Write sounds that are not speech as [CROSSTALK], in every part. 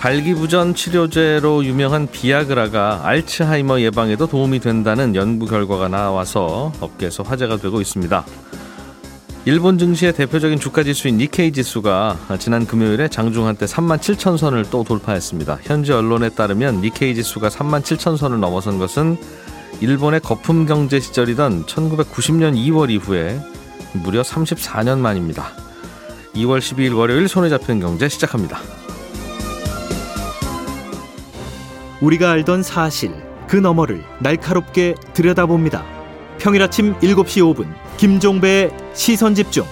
발기부전 치료제로 유명한 비아그라가 알츠하이머 예방에도 도움이 된다는 연구 결과가 나와서 업계에서 화제가 되고 있습니다. 일본 증시의 대표적인 주가 지수인 니케이 지수가 지난 금요일에 장중 한 때 3만 7천 선을 또 돌파했습니다. 현지 언론에 따르면 니케이 지수가 3만 7천 선을 넘어선 것은 일본의 거품 경제 시절이던 1990년 2월 이후에 무려 34년 만입니다. 2월 12일 월요일 손에 잡히는 경제 시작합니다. 우리가 알던 사실 그 너머를 날카롭게 들여다봅니다. 평일 아침 7시 5분 김종배의 시선 집중.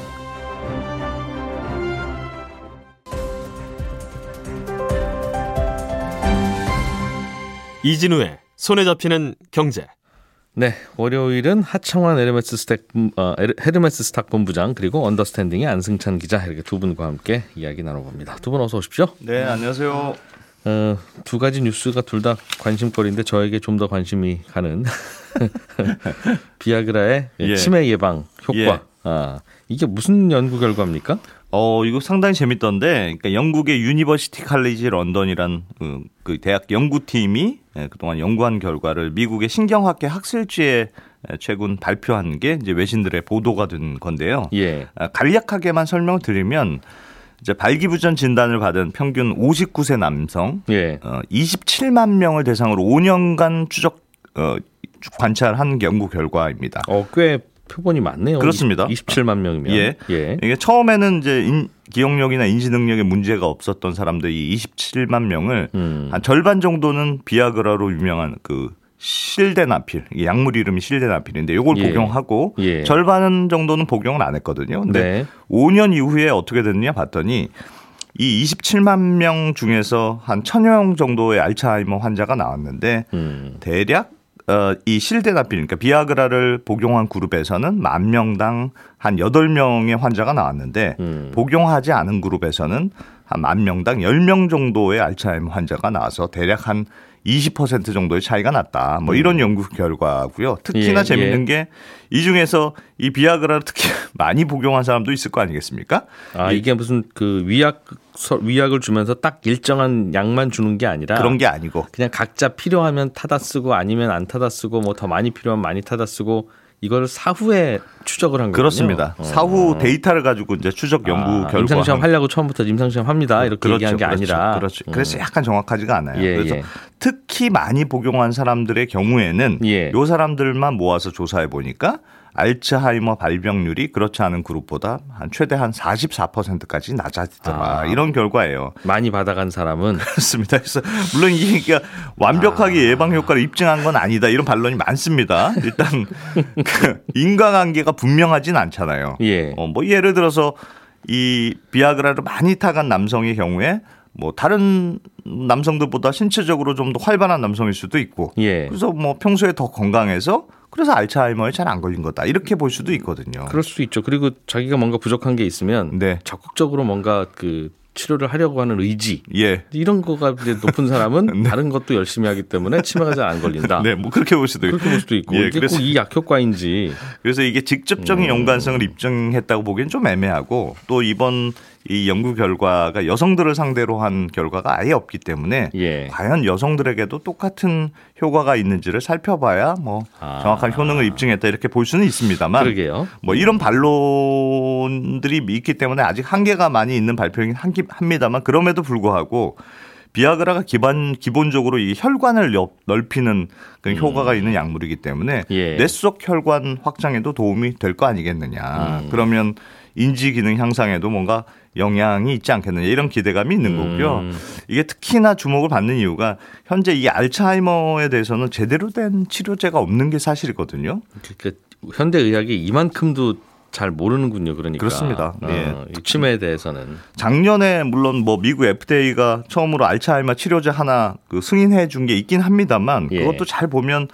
이진우의 손에 잡히는 경제. 네, 월요일은 하청환 에르메스 스택 어, 헤르메스 스탁 본부장 그리고 언더스탠딩의 안승찬 기자 이렇게 두 분과 함께 이야기 나눠봅니다. 두 분 어서 오십시오. 네, 안녕하세요. 어, 두 가지 뉴스가 둘 다 관심거리인데 저에게 좀 더 관심이 가는 [LAUGHS] 비아그라의 예. 치매 예방 효과. 예. 아, 이게 무슨 연구 결과입니까? 어, 이거 상당히 재밌던데, 그러니까 영국의 유니버시티 칼리지 런던이란 그, 그 대학 연구팀이 예, 그동안 연구한 결과를 미국의 신경학회 학술지에 최근 발표한 게 이제 외신들의 보도가 된 건데요. 예. 아, 간략하게만 설명을 드리면 이제 발기부전 진단을 받은 평균 59세 남성 예. 어, 27만 명을 대상으로 5년간 추적 어, 관찰한 연구 결과입니다. 어, 꽤 표본이 많네요. 그렇습니다. 27만 명이면. 예. 예. 이게 처음에는 이제 인, 기억력이나 인지 능력에 문제가 없었던 사람들이 27만 명을 음. 한 절반 정도는 비아그라로 유명한 그 실데나필, 약물 이름이 실데나필인데 이걸 예. 복용하고 예. 절반 정도는 복용을 안 했거든요. 근데 네. 5년 이후에 어떻게 됐느냐 봤더니 이 27만 명 중에서 한 천여 명 정도의 알츠하이머 환자가 나왔는데 음. 대략 어, 이 실데나필, 그러니까 비아그라를 복용한 그룹에서는 만 명당 한 8명의 환자가 나왔는데 음. 복용하지 않은 그룹에서는 한 만 명당 10명 정도의 알츠하이머 환자가 나와서 대략 한 20% 정도의 차이가 났다. 뭐 이런 음. 연구 결과고요. 특히나 예, 재밌는 예. 게이 중에서 이 비아그라를 특히 [LAUGHS] 많이 복용한 사람도 있을 거 아니겠습니까? 아 이게 무슨 그 위약 위약을 주면서 딱 일정한 약만 주는 게 아니라 그런 게 아니고 그냥 각자 필요하면 타다 쓰고 아니면 안 타다 쓰고 뭐 더 많이 필요하면 많이 타다 쓰고 이걸 사후에 추적을 한 거예요. 그렇습니다. 어. 사후 데이터를 가지고 이제 추적 연구 아, 결과 임상 시험 하려고 처음부터 임상 시험 합니다. 이렇게 그렇죠, 얘기한 게 그렇죠, 아니라 그렇죠. 그래서 음. 약간 정확하지가 않아요. 예, 그래서 예. 특히 많이 복용한 사람들의 경우에는 예. 요 사람들만 모아서 조사해 보니까 알츠하이머 발병률이 그렇지 않은 그룹보다 한 최대 한 44%까지 낮아지더라. 아, 이런 결과예요. 많이 받아간 사람은 [LAUGHS] 그렇습니다. 그래서 물론 이게 완벽하게 아. 예방 효과를 입증한 건 아니다. 이런 반론이 많습니다. 일단 [LAUGHS] 그 인과관계가 분명하진 않잖아요. 예. 어, 뭐 예를 들어서 이 비아그라를 많이 타간 남성의 경우에 뭐 다른 남성들보다 신체적으로 좀 더 활발한 남성일 수도 있고 예. 그래서 뭐 평소에 더 건강해서 그래서 알츠하이머에 잘 안 걸린 거다 이렇게 볼 수도 있거든요. 그럴 수도 있죠. 그리고 자기가 뭔가 부족한 게 있으면 네. 적극적으로 뭔가 그 치료를 하려고 하는 의지. 예. 이런 거가 이제 높은 사람은 [LAUGHS] 네. 다른 것도 열심히 하기 때문에 치매가 잘 안 걸린다. [LAUGHS] 네, 뭐 그렇게 볼 수도 있고. 그렇게 볼 수도 있고. 예, 이게 꼭 이 약효과인지. 그래서 이게 직접적인 음. 연관성을 입증했다고 보기엔 좀 애매하고 또 이번 이 연구 결과가 여성들을 상대로 한 결과가 아예 없기 때문에 예. 과연 여성들에게도 똑같은 효과가 있는지를 살펴봐야 뭐 아. 정확한 효능을 입증했다 이렇게 볼 수는 있습니다만 그러게요. 뭐 이런 반론들이 있기 때문에 아직 한계가 많이 있는 발표이긴 합니다만 그럼에도 불구하고 비아그라가 기반 기본적으로 이 혈관을 넓히는 그 효과가 있는 약물이기 때문에 예. 뇌속 혈관 확장에도 도움이 될 거 아니겠느냐. 음. 그러면 인지 기능 향상에도 뭔가 영향이 있지 않겠느냐 이런 기대감이 있는 거고요. 음. 이게 특히나 주목을 받는 이유가 현재 이 알츠하이머에 대해서는 제대로 된 치료제가 없는 게 사실이거든요. 그러니까 현대 의학이 이만큼도 잘 모르는군요. 그러니까 그렇습니다. 어, 네. 치매에 대해서는 작년에 물론 뭐 미국 FDA가 처음으로 알츠하이머 치료제 하나 그 승인해 준 게 있긴 합니다만 예. 그것도 잘 보면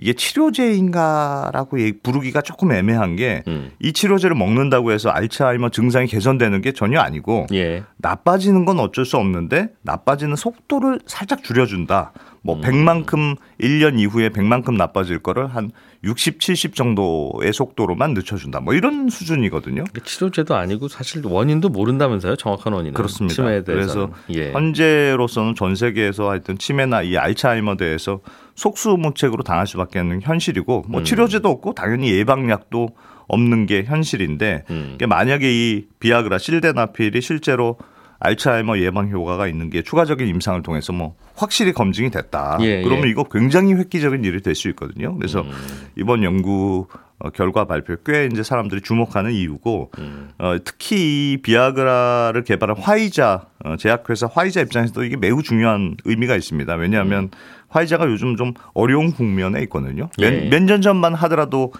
이게 치료제인가라고 부르기가 조금 애매한 게이 음. 치료제를 먹는다고 해서 알츠하이머 증상이 개선되는 게 전혀 아니고 예. 나빠지는 건 어쩔 수 없는데 나빠지는 속도를 살짝 줄여준다. 뭐 음. 100만큼 1년 이후에 100만큼 나빠질 거를 한 60, 70 정도의 속도로만 늦춰준다. 뭐 이런 수준이거든요. 치료제도 아니고 사실 원인도 모른다면서요? 정확한 원인은. 그렇습니다. 치매에 대해서 그래서 예. 현재로서는 전 세계에서 하여튼 치매나 이 알츠하이머 대해서 속수무책으로 당할 수밖에 없는 현실이고 뭐 음. 치료제도 없고 당연히 예방약도 없는 게 현실인데 음. 만약에 이 비아그라 실데나필이 실제로 알츠하이머 예방 효과가 있는 게 추가적인 임상을 통해서 뭐 확실히 검증이 됐다. 예, 그러면 예. 이거 굉장히 획기적인 일이 될 수 있거든요. 그래서 음. 이번 연구 어, 결과 발표 꽤 이제 사람들이 주목하는 이유고 음. 어, 특히 이 비아그라를 개발한 화이자 어, 제약회사 화이자 입장에서도 이게 매우 중요한 의미가 있습니다. 왜냐하면 음. 화이자가 요즘 좀 어려운 국면에 있거든요. 예. 몇년 전만 하더라도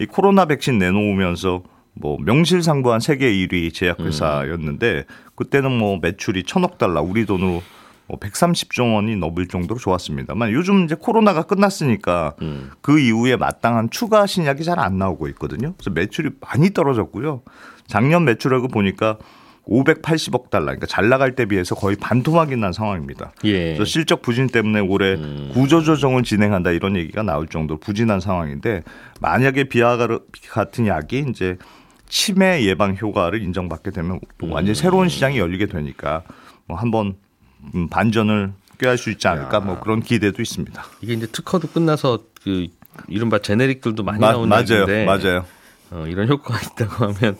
이 코로나 백신 내놓으면서 뭐 명실상부한 세계 1위 제약회사였는데 그때는 뭐 매출이 천억 달러 우리 돈으로 뭐 130조 원이 넘을 정도로 좋았습니다만 요즘 이제 코로나가 끝났으니까 음. 그 이후에 마땅한 추가 신약이 잘 안 나오고 있거든요. 그래서 매출이 많이 떨어졌고요. 작년 매출액을 보니까 580억 달러, 그러니까 잘 나갈 때 비해서 거의 반토막이 난 상황입니다. 예. 그래서 실적 부진 때문에 올해 음. 구조조정을 진행한다 이런 얘기가 나올 정도로 부진한 상황인데 만약에 비아가 같은 약이 이제 치매 예방 효과를 인정받게 되면 또 완전 히 새로운 시장이 열리게 되니까 뭐 한번 음, 반전을 꾀할 수 있지 않을까 뭐 그런 기대도 있습니다. 이게 이제 특허도 끝나서 그 이른바 제네릭들도 많이 마, 나오는 맞아요, 얘기인데 맞아요. 어, 이런 효과가 있다고 하면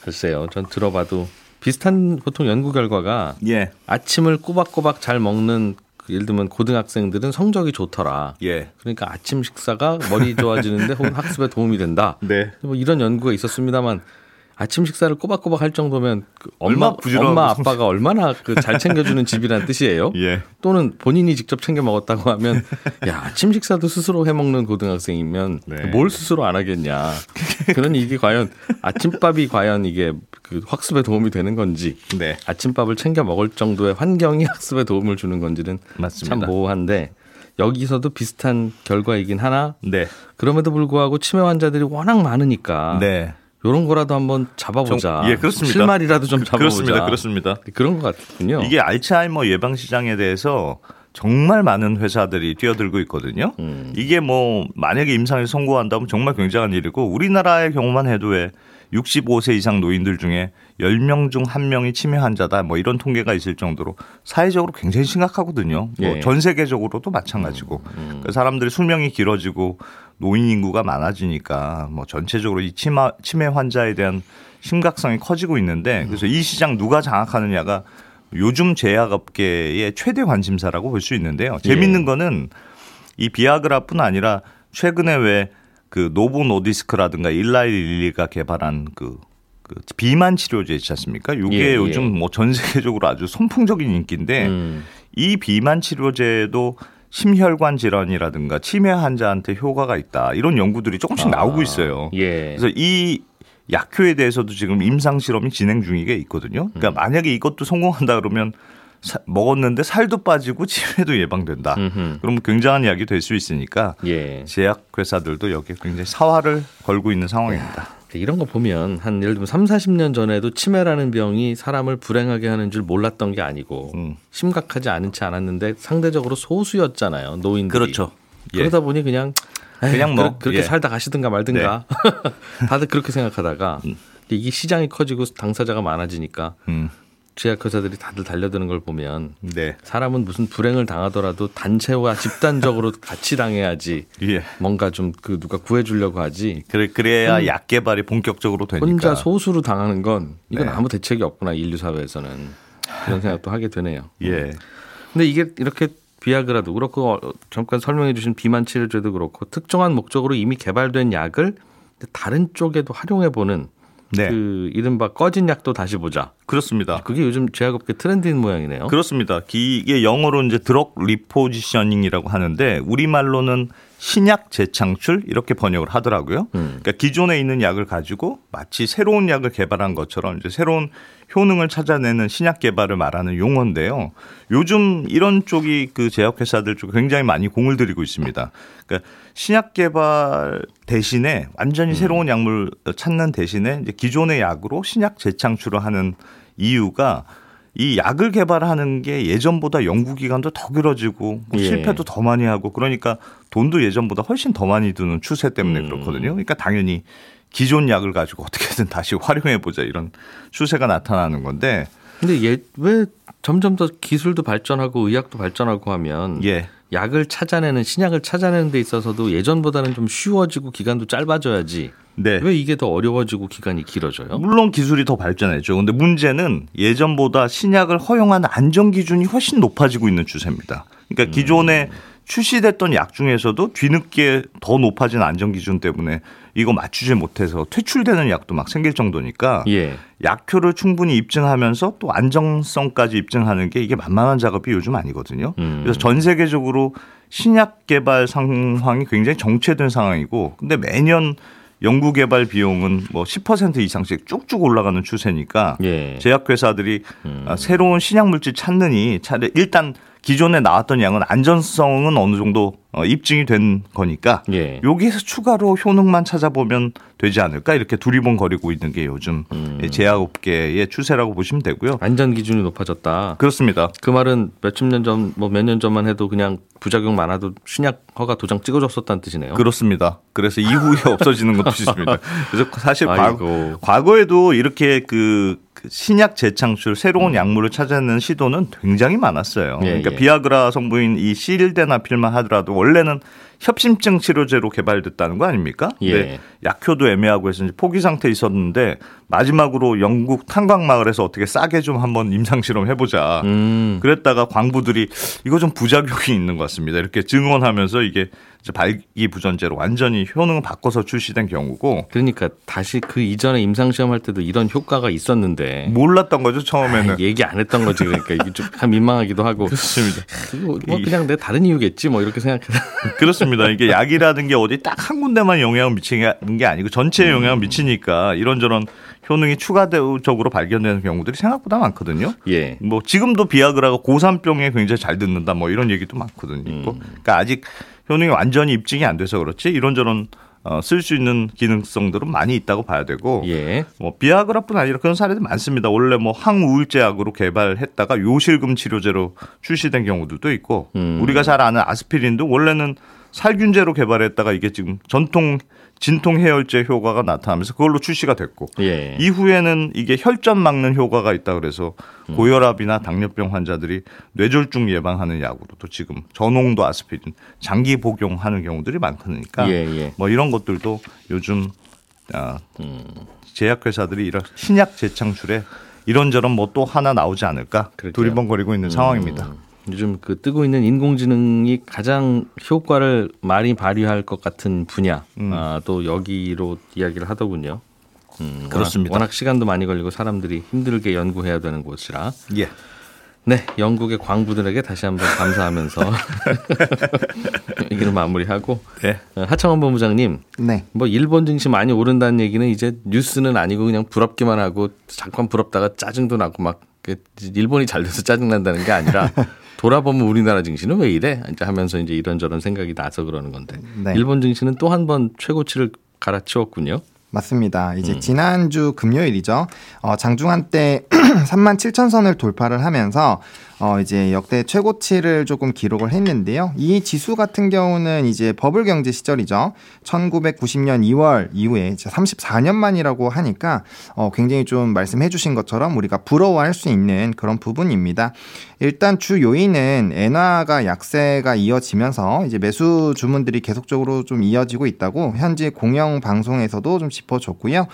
글쎄요, 전 들어봐도 비슷한 보통 연구 결과가 예. 아침을 꼬박꼬박 잘 먹는 예를 들면 고등학생들은 성적이 좋더라. 예. 그러니까 아침 식사가 머리 좋아지는데 혹은 [LAUGHS] 학습에 도움이 된다. 네. 뭐 이런 연구가 있었습니다만 아침 식사를 꼬박꼬박 할 정도면 그 엄마 엄마 아빠가 얼마나 그 잘 챙겨주는 집이라는 뜻이에요. [LAUGHS] 예. 또는 본인이 직접 챙겨 먹었다고 하면 [LAUGHS] 야 아침 식사도 스스로 해 먹는 고등학생이면 네. 뭘 스스로 안 하겠냐. 그런 이게 과연 아침밥이 과연 이게 그 학습에 도움이 되는 건지 네. 아침밥을 챙겨 먹을 정도의 환경이 [LAUGHS] 학습에 도움을 주는 건지는 맞습니다. 참 모호한데 여기서도 비슷한 결과이긴 하나. 네. 그럼에도 불구하고 치매 환자들이 워낙 많으니까. 네. 요런 거라도 한번 잡아보자. 정, 예, 그렇습니다. 실마리라도 좀 잡아보자. 그렇습니다. 그렇습니다. 그런 것 같군요. 이게 알츠하이머 예방 시장에 대해서 정말 많은 회사들이 뛰어들고 있거든요. 음. 이게 뭐 만약에 임상에 성공한다면 정말 굉장한 일이고 우리나라의 경우만 해도 왜 65세 이상 노인들 중에 10명 중 1명이 치매 환자다 뭐 이런 통계가 있을 정도로 사회적으로 굉장히 심각하거든요. 뭐 예. 뭐전 세계적으로도 마찬가지고 음, 음. 그 사람들이 수명이 길어지고 노인 인구가 많아지니까 뭐 전체적으로 이 치마, 치매 환자에 대한 심각성이 커지고 있는데 그래서 이 시장 누가 장악하느냐가 요즘 제약업계의 최대 관심사라고 볼 수 있는데요. 재밌는 예. 거는 이 비아그라뿐 아니라 최근에 왜 그 노보 노디스크라든가 일라이 릴리가 개발한 그, 그 비만 치료제 있지 않습니까? 이게 예, 예. 요즘 뭐 전 세계적으로 아주 선풍적인 인기인데 음. 이 비만 치료제도 심혈관 질환이라든가 치매 환자한테 효과가 있다 이런 연구들이 조금씩 아, 나오고 있어요. 예. 그래서 이 약효에 대해서도 지금 임상 실험이 진행 중이게 있거든요. 그러니까 음. 만약에 이것도 성공한다 그러면 사, 먹었는데 살도 빠지고 치매도 예방된다. 음흠. 그러면 굉장한 이야기 될수 있으니까 예. 제약 회사들도 여기에 굉장히 사활을 걸고 있는 상황입니다. 야. 이런 거 보면 한 예를 들면 3, 40년 전에도 치매라는 병이 사람을 불행하게 하는 줄 몰랐던 게 아니고 음. 심각하지 않은지 않았는데 상대적으로 소수였잖아요. 노인들이. 그렇죠. 예. 그러다 보니 그냥 그냥 뭐 그렇게 예. 살다 가시든가 말든가 네. [LAUGHS] 다들 그렇게 생각하다가 음. 이게 시장이 커지고 당사자가 많아지니까 음. 제약회사들이 다들 달려드는 걸 보면 네. 사람은 무슨 불행을 당하더라도 단체와 집단적으로 [LAUGHS] 같이 당해야지 예. 뭔가 좀 그 누가 구해주려고 하지. 그래 그래야 음, 약 개발이 본격적으로 되니까. 혼자 소수로 당하는 건 이건 네. 아무 대책이 없구나 인류 사회에서는 그런 생각도 하게 되네요. 예. 근데 이게 이렇게 비아그라도 그렇고 어, 잠깐 설명해 주신 비만 치료제도 그렇고 특정한 목적으로 이미 개발된 약을 다른 쪽에도 활용해 보는 네. 그 이른바 꺼진 약도 다시 보자. 그렇습니다. 그게 요즘 제약업계 트렌드인 모양이네요. 그렇습니다. 이게 영어로 이제 드럭 리포지셔닝이라고 하는데 우리말로는 신약 재창출 이렇게 번역을 하더라고요. 음. 그러니까 기존에 있는 약을 가지고 마치 새로운 약을 개발한 것처럼 이제 새로운 효능을 찾아내는 신약 개발을 말하는 용어인데요. 요즘 이런 쪽이 그 제약회사들 쪽 굉장히 많이 공을 들이고 있습니다. 그러니까 신약 개발 대신에 완전히 새로운 약물 찾는 대신에 이제 기존의 약으로 신약 재창출을 하는 이유가 이 약을 개발하는 게 예전보다 연구 기간도 더 길어지고 뭐 예. 실패도 더 많이 하고 그러니까 돈도 예전보다 훨씬 더 많이 드는 추세 때문에 음. 그렇거든요. 그러니까 당연히 기존 약을 가지고 어떻게든 다시 활용해 보자 이런 추세가 나타나는 건데 근데 얘왜 점점 더 기술도 발전하고 의학도 발전하고 하면 예. 약을 찾아내는 신약을 찾아내는 데 있어서도 예전보다는 좀 쉬워지고 기간도 짧아져야지. 네. 왜 이게 더 어려워지고 기간이 길어져요? 물론 기술이 더 발전했죠. 근데 문제는 예전보다 신약을 허용하는 안전 기준이 훨씬 높아지고 있는 추세입니다. 그러니까 기존에 출시됐던 약 중에서도 뒤늦게 더 높아진 안전 기준 때문에 이거 맞추지 못해서 퇴출되는 약도 막 생길 정도니까 예. 약효를 충분히 입증하면서 또 안정성까지 입증하는 게 이게 만만한 작업이 요즘 아니거든요. 음. 그래서 전 세계적으로 신약 개발 상황이 굉장히 정체된 상황이고 근데 매년 연구 개발 비용은 뭐 10% 이상씩 쭉쭉 올라가는 추세니까 예. 제약회사들이 아, 새로운 신약 물질 찾느니 차라리 일단 기존에 나왔던 양은 안전성은 어느 정도 어, 입증이 된 거니까 예. 여기에서 추가로 효능만 찾아보면 되지 않을까 이렇게 두리번거리고 있는 게 요즘 음. 제약업계의 추세라고 보시면 되고요. 안전 기준이 높아졌다. 그렇습니다. 그 말은 몇십 년 전, 뭐 몇 년 전만 해도 그냥 부작용 많아도 신약 허가 도장 찍어줬었다는 뜻이네요. 그렇습니다. 그래서 이후에 [LAUGHS] 없어지는 것도 있습니다. 그래서 사실 과거, 아이고. 과거에도 이렇게 그, 그 신약 재창출 새로운 약물을 찾아내는 시도는 굉장히 많았어요. 예, 그러니까 예. 비아그라 성분인 이 실데나필만 하더라도 원래는 협심증 치료제로 개발됐다는 거 아닙니까? 예. 약효도 애매하고 해서 포기 상태에 있었는데 마지막으로 영국 탄광 마을에서 어떻게 싸게 좀 한번 임상 실험 해보자. 음. 그랬다가 광부들이 이거 좀 부작용이 있는 것 같습니다. 이렇게 증언하면서 이게 발기부전제로 완전히 효능을 바꿔서 출시된 경우고 그러니까 다시 그 이전에 임상시험 할 때도 이런 효과가 있었는데 몰랐던 거죠 처음에는. 아, 얘기 안 했던 거지 그러니까 이게 좀참 민망하기도 하고 그렇습니다. 뭐, 뭐 그냥 내 다른 이유겠지 뭐 이렇게 생각해. [LAUGHS] 그렇습니다. 이게 약이라는 게 어디 딱 한 군데만 영향을 미치는 게 아니고 전체에 음. 영향을 미치니까 이런저런 효능이 추가적으로 발견되는 경우들이 생각보다 많거든요. 예. 뭐 지금도 비아그라가 고산병에 굉장히 잘 듣는다 뭐 이런 얘기도 많거든요. 음. 그러니까 아직 효능이 완전히 입증이 안 돼서 그렇지 이런저런 어, 쓸 수 있는 기능성들은 많이 있다고 봐야 되고 예. 뭐 비아그라뿐 아니라 그런 사례들 많습니다. 원래 뭐 항우울제약으로 개발했다가 요실금 치료제로 출시된 경우들도 있고 음. 우리가 잘 아는 아스피린도 원래는 살균제로 개발했다가 이게 지금 전통 진통 해열제 효과가 나타나면서 그걸로 출시가 됐고 예. 이후에는 이게 혈전 막는 효과가 있다 그래서 음. 고혈압이나 당뇨병 환자들이 뇌졸중 예방하는 약으로도 지금 저농도 아스피린 장기 복용하는 경우들이 많으니까 예, 예. 뭐 이런 것들도 요즘 아, 제약회사들이 이런 신약 재창출에 이런저런 뭐 또 하나 나오지 않을까 그럴게요. 두리번거리고 있는 상황입니다. 요즘 그 뜨고 있는 인공지능이 가장 효과를 많이 발휘할 것 같은 분야 아, 또 여기로 이야기를 하더군요. 음, 워낙- 그렇습니다. 워낙 시간도 많이 걸리고 사람들이 힘들게 연구해야 되는 곳이라. 예. 네, 영국의 광부들에게 다시 한번 감사하면서 [LAUGHS] [LAUGHS] 얘기를 마무리하고 네. 어, 하창원 본부장님, 네. 뭐 일본 증시 많이 오른다는 얘기는 이제 뉴스는 아니고 그냥 부럽기만 하고 잠깐 부럽다가 짜증도 나고 막그 일본이 잘 돼서 짜증 난다는 게 아니라 [LAUGHS] 돌아보면 우리나라 증시는 왜 이래? 이제 하면서 이제 이런저런 생각이 나서 그러는 건데 네. 일본 증시는 또 한 번 최고치를 갈아치웠군요. 맞습니다. 이제 지난주 금요일이죠. 어, 장중한 때 [CLEARS THROAT] 3만 7천 선을 돌파를 하면서 어, 이제 역대 최고치를 조금 기록을 했는데요. 이 지수 같은 경우는 이제 버블 경제 시절이죠. 1990년 2월 이후에 이제 34년 만이라고 하니까 어, 굉장히 좀 말씀해 주신 것처럼 우리가 부러워할 수 있는 그런 부분입니다. 일단 주 요인은 엔화가 약세가 이어지면서 이제 매수 주문들이 계속적으로 좀 이어지고 있다고 현지 공영 방송에서도 좀 짚어줬고요.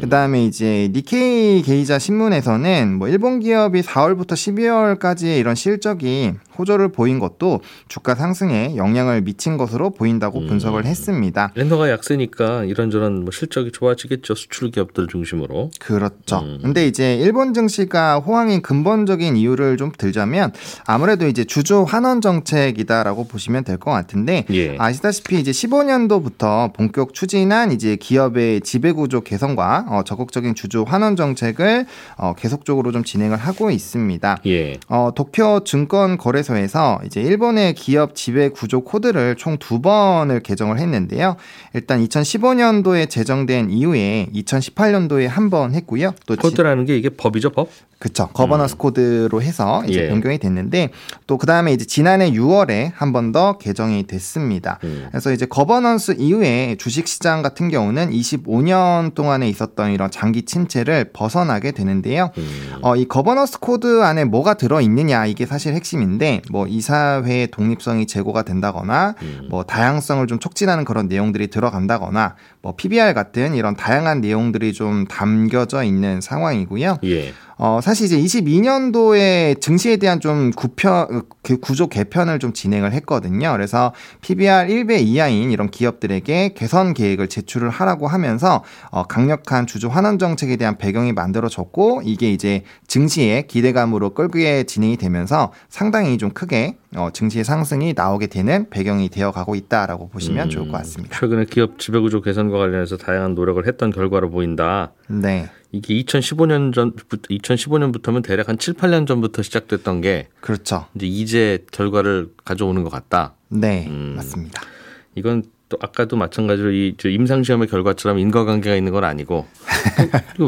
그다음에 이제 니케이 게이자 신문에서는 뭐 일본 기업이 4월부터 12월까지 기업의 이런 실적이 호조를 보인 것도 주가 상승에 영향을 미친 것으로 보인다고 음. 분석을 했습니다. 엔더가 약세니까 이런저런 뭐 실적이 좋아지겠죠. 수출 기업들 중심으로. 그렇죠. 음. 근데 이제 일본 증시가 호황인 근본적인 이유를 좀 들자면 아무래도 이제 주주 환원 정책이다라고 보시면 될 것 같은데 예. 아시다시피 이제 15년도부터 본격 추진한 이제 기업의 지배 구조 개선과 어, 적극적인 주주 환원 정책을 어, 계속적으로 좀 진행을 하고 있습니다. 예. 어, 도쿄 증권 거래소에서 이제 일본의 기업 지배 구조 코드를 총 두 번을 개정을 했는데요. 일단 2015년도에 제정된 이후에 2018년도에 한 번 했고요. 또 지- 코드라는 게 이게 법이죠, 법? 그쵸. governance code로 해서 이제 예. 변경이 됐는데 또 그 다음에 이제 지난해 6월에 한 번 더 개정이 됐습니다. 음. 그래서 이제 거버넌스 이후에 주식 시장 같은 경우는 25년 동안에 있었던 이런 장기 침체를 벗어나게 되는데요. 음. 어, 이 governance code 안에 뭐가 들어 있느냐 이게 사실 핵심인데 뭐 이사회의 독립성이 제고가 된다거나 음. 뭐 다양성을 좀 촉진하는 그런 내용들이 들어간다거나 뭐 PBR 같은 이런 다양한 내용들이 좀 담겨져 있는 상황이고요. 예. 어, 사실 이제 22년도에 증시에 대한 좀 구편, 그 구조 개편을 좀 진행을 했거든요. 그래서 PBR 1배 이하인 이런 기업들에게 개선 계획을 제출을 하라고 하면서 어, 강력한 주주 환원 정책에 대한 배경이 만들어졌고 이게 이제 증시의 기대감으로 끌게 진행이 되면서 상당히 좀 크게 어, 증시의 상승이 나오게 되는 배경이 되어 가고 있다라고 보시면 좋을 것 같습니다. 최근에 기업 지배구조 개선과 관련해서 다양한 노력을 했던 결과로 보인다. 네. 이게 2015년 전부터 2015년부터면 대략 한 7, 8년 전부터 시작됐던 게 그렇죠. 이제 이제 결과를 가져오는 것 같다. 네. 음. 맞습니다. 이건 또 아까도 마찬가지로 이저 임상 시험의 결과처럼 인과관계가 있는 건 아니고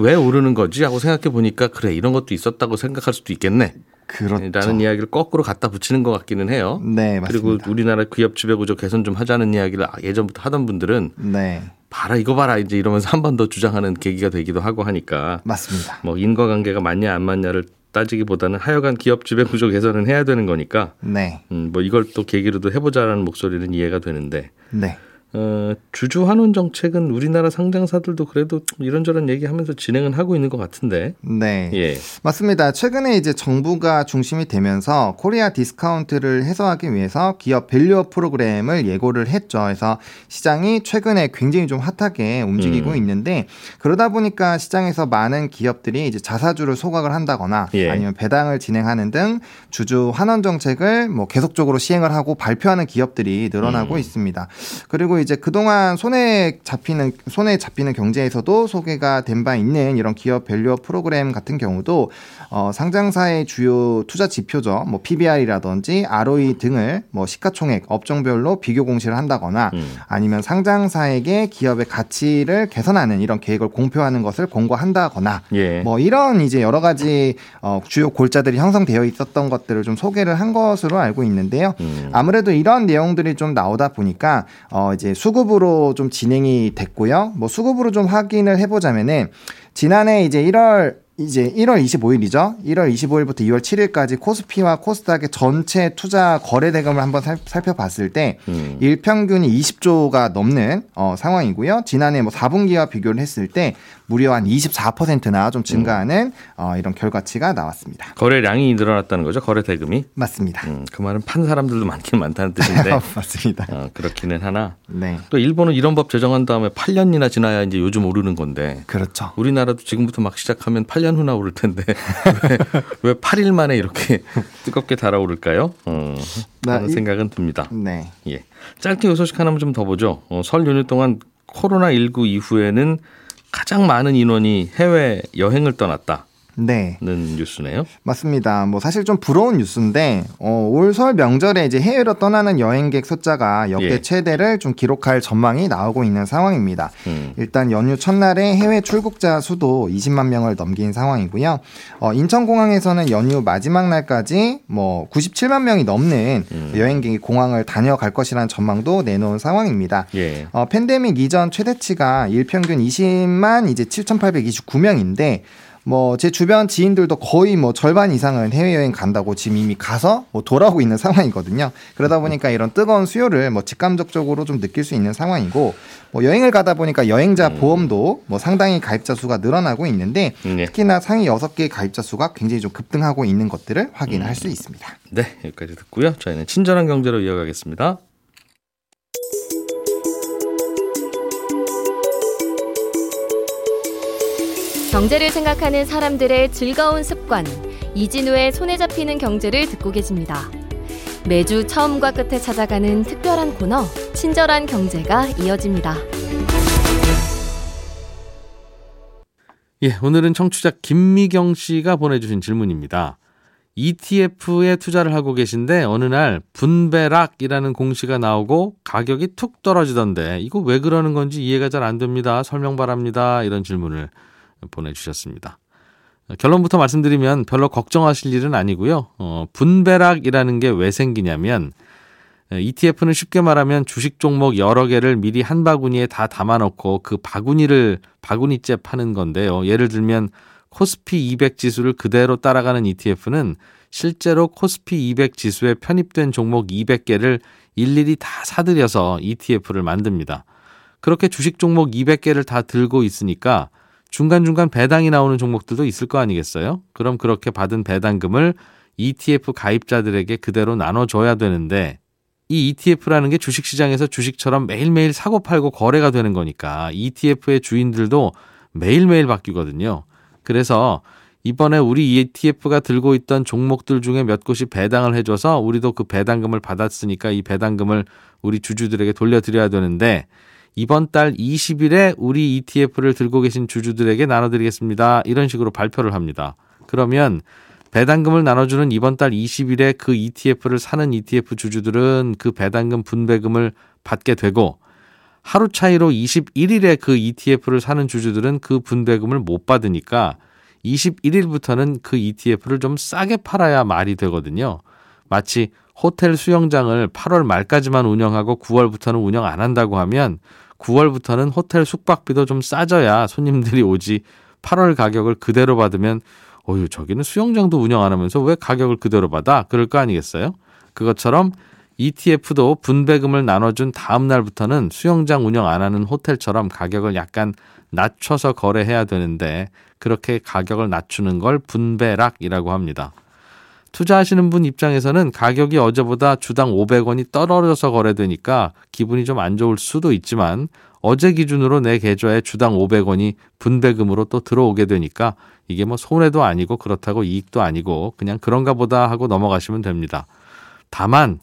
왜 오르는 거지 하고 생각해 보니까 그래 이런 것도 있었다고 생각할 수도 있겠네. 그렇죠. 라는 이야기를 거꾸로 갖다 붙이는 것 같기는 해요. 네, 맞습니다. 그리고 우리나라 기업 지배구조 개선 좀 하자는 이야기를 예전부터 하던 분들은 네. 봐라 이거 봐라 이제 이러면서 한 번 더 주장하는 계기가 되기도 하고 하니까 맞습니다. 뭐 인과관계가 맞냐 안 맞냐를 따지기보다는 하여간 기업 지배 구조 개선은 해야 되는 거니까 네. 음, 뭐 이걸 또 계기로도 해보자라는 목소리는 이해가 되는데 네. 어, 주주 환원 정책은 우리나라 상장사들도 그래도 이런저런 얘기하면서 진행은 하고 있는 것 같은데 네. 예 맞습니다. 최근에 이제 정부가 중심이 되면서 Korea discount를 해소하기 위해서 기업 밸류업 프로그램을 예고를 했죠. 그래서 시장이 최근에 굉장히 좀 hot하게 움직이고 음. 있는데 그러다 보니까 시장에서 많은 기업들이 이제 자사주를 소각을 한다거나 예. 아니면 배당을 진행하는 등 주주 환원 정책을 뭐 계속적으로 시행을 하고 발표하는 기업들이 늘어나고 음. 있습니다. 그리고 이제 그동안 손에 잡히는 손에 잡히는 경제에서도 소개가 된 바 있는 이런 기업 밸류업 프로그램 같은 경우도 어, 상장사의 주요 투자 지표죠. 뭐 PBR이라든지 ROE 등을 뭐 시가총액 업종별로 비교 공시를 한다거나 음. 아니면 상장사에게 기업의 가치를 개선하는 이런 계획을 공표하는 것을 공고한다거나 예. 뭐 이런 이제 여러 가지 어, 주요 골자들이 형성되어 있었던 것들을 좀 소개를 한 것으로 알고 있는데요. 음. 아무래도 이런 내용들이 좀 나오다 보니까 어 이제 수급으로 좀 진행이 됐고요. 뭐 수급으로 좀 확인을 해보자면은 지난해 이제 1월 이제 1월 25일이죠. 1월 25일부터 2월 7일까지 코스피와 코스닥의 전체 투자 거래 대금을 한번 살, 살펴봤을 때 음. 일평균이 20조가 넘는 어, 상황이고요. 지난해 뭐 4분기와 비교를 했을 때 무려 한 24%나 좀 증가하는 어, 이런 결과치가 나왔습니다. 거래량이 늘어났다는 거죠 거래 대금이 맞습니다. 음, 그 말은 판 사람들도 많긴 많다는 뜻인데 [LAUGHS] 맞습니다. 어, 그렇기는 하나 네. 또 일본은 이런 법 제정한 다음에 8년이나 지나야 이제 요즘 오르는 건데 그렇죠. 우리나라도 지금부터 막 시작하면 8년 후나 오를 텐데 [LAUGHS] 왜, 왜 8일 만에 이렇게 [LAUGHS] 뜨겁게 달아오를까요? 어, 나 하는 이- 생각은 듭니다. 네. 예. 짧게 이 소식 하나만 좀 더 보죠. 어, 설 연휴 동안 코로나 19 이후에는 가장 많은 인원이 해외 여행을 떠났다 는 네. 뉴스네요. 맞습니다. 뭐 사실 좀 부러운 뉴스인데 어, 올 설 명절에 이제 해외로 떠나는 여행객 숫자가 역대 예. 최대를 좀 기록할 전망이 나오고 있는 상황입니다. 음. 일단 연휴 첫날에 해외 출국자 수도 20만 명을 넘긴 상황이고요. 어, 인천공항에서는 연휴 마지막 날까지 뭐 97만 명이 넘는 음. 여행객이 공항을 다녀갈 것이라는 전망도 내놓은 상황입니다. 예. 어, 팬데믹 이전 최대치가 일평균 20만 이제 7,829명인데 뭐 제 주변 지인들도 거의 뭐 절반 이상은 해외여행 간다고 지금 이미 가서 뭐 돌아오고 있는 상황이거든요. 그러다 보니까 이런 뜨거운 수요를 뭐 직감적적으로 좀 느낄 수 있는 상황이고 뭐 여행을 가다 보니까 여행자 보험도 뭐 상당히 가입자 수가 늘어나고 있는데 네. 특히나 상위 6개 가입자 수가 굉장히 좀 급등하고 있는 것들을 확인할 수 있습니다. 네, 여기까지 듣고요. 저희는 친절한 경제로 이어가겠습니다. 경제를 생각하는 사람들의 즐거운 습관, 이진우의 손에 잡히는 경제를 듣고 계십니다. 매주 처음과 끝에 찾아가는 특별한 코너, 친절한 경제가 이어집니다. 예, 오늘은 청취자 김미경 씨가 보내주신 질문입니다. ETF에 투자를 하고 계신데 어느 날 분배락이라는 공시가 나오고 가격이 툭 떨어지던데 이거 왜 그러는 건지 이해가 잘 안 됩니다. 설명 바랍니다. 이런 질문을 보내주셨습니다. 결론부터 말씀드리면 별로 걱정하실 일은 아니고요. 어, 분배락이라는 게 왜 생기냐면 ETF는 쉽게 말하면 주식 종목 여러 개를 미리 한 바구니에 다 담아놓고 그 바구니를 바구니째 파는 건데요. 예를 들면 코스피 200 지수를 그대로 따라가는 ETF는 실제로 코스피 200 지수에 편입된 종목 200개를 일일이 다 사들여서 ETF를 만듭니다. 그렇게 주식 종목 200개를 다 들고 있으니까 중간중간 배당이 나오는 종목들도 있을 거 아니겠어요? 그럼 그렇게 받은 배당금을 ETF 가입자들에게 그대로 나눠줘야 되는데 이 ETF라는 게 주식시장에서 주식처럼 매일매일 사고 팔고 거래가 되는 거니까 ETF의 주인들도 매일매일 바뀌거든요. 그래서 이번에 우리 ETF가 들고 있던 종목들 중에 몇 곳이 배당을 해줘서 우리도 그 배당금을 받았으니까 이 배당금을 우리 주주들에게 돌려드려야 되는데 이번 달 20일에 우리 ETF를 들고 계신 주주들에게 나눠드리겠습니다. 이런 식으로 발표를 합니다. 그러면 배당금을 나눠주는 이번 달 20일에 그 ETF를 사는 ETF 주주들은 그 배당금 분배금을 받게 되고 하루 차이로 21일에 그 ETF를 사는 주주들은 그 분배금을 못 받으니까 21일부터는 그 ETF를 좀 싸게 팔아야 말이 되거든요. 마치 호텔 수영장을 8월 말까지만 운영하고 9월부터는 운영 안 한다고 하면 9월부터는 호텔 숙박비도 좀 싸져야 손님들이 오지 8월 가격을 그대로 받으면 어유 저기는 수영장도 운영 안 하면서 왜 가격을 그대로 받아? 그럴 거 아니겠어요? 그것처럼 ETF도 분배금을 나눠준 다음 날부터는 수영장 운영 안 하는 호텔처럼 가격을 약간 낮춰서 거래해야 되는데 그렇게 가격을 낮추는 걸 분배락이라고 합니다. 투자하시는 분 입장에서는 가격이 어제보다 주당 500원이 떨어져서 거래되니까 기분이 좀 안 좋을 수도 있지만 어제 기준으로 내 계좌에 주당 500원이 분배금으로 또 들어오게 되니까 이게 뭐 손해도 아니고 그렇다고 이익도 아니고 그냥 그런가 보다 하고 넘어가시면 됩니다. 다만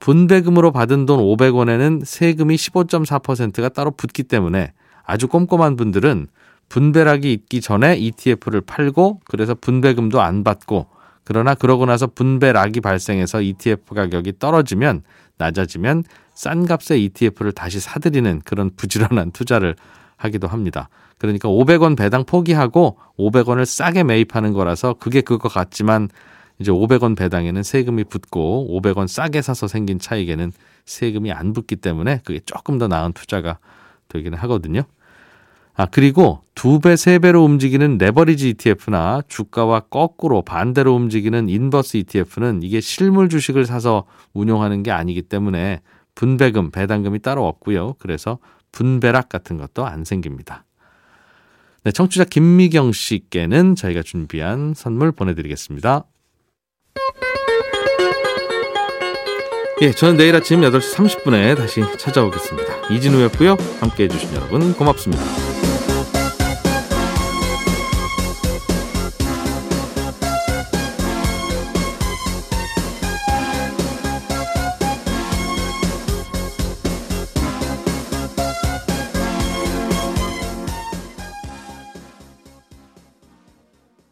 분배금으로 받은 돈 500원에는 세금이 15.4%가 따로 붙기 때문에 아주 꼼꼼한 분들은 분배락이 있기 전에 ETF를 팔고 그래서 분배금도 안 받고 그러나 그러고 나서 분배락이 발생해서 ETF 가격이 떨어지면 낮아지면 싼 값에 ETF를 다시 사들이는 그런 부지런한 [LAUGHS] 투자를 하기도 합니다. 그러니까 500원 배당 포기하고 500원을 싸게 매입하는 거라서 그게 그거 같지만 이제 500원 배당에는 세금이 붙고 500원 싸게 사서 생긴 차익에는 세금이 안 붙기 때문에 그게 조금 더 나은 투자가 되기는 하거든요. 아, 그리고 두 배, 세 배로 움직이는 레버리지 ETF나 주가와 거꾸로 반대로 움직이는 인버스 ETF는 이게 실물 주식을 사서 운용하는 게 아니기 때문에 분배금, 배당금이 따로 없고요. 그래서 분배락 같은 것도 안 생깁니다. 네, 청취자 김미경 씨께는 저희가 준비한 선물 보내드리겠습니다. 예, 저는 내일 아침 8시 30분에 다시 찾아오겠습니다. 이진우였고요. 함께 해 주신 여러분 고맙습니다.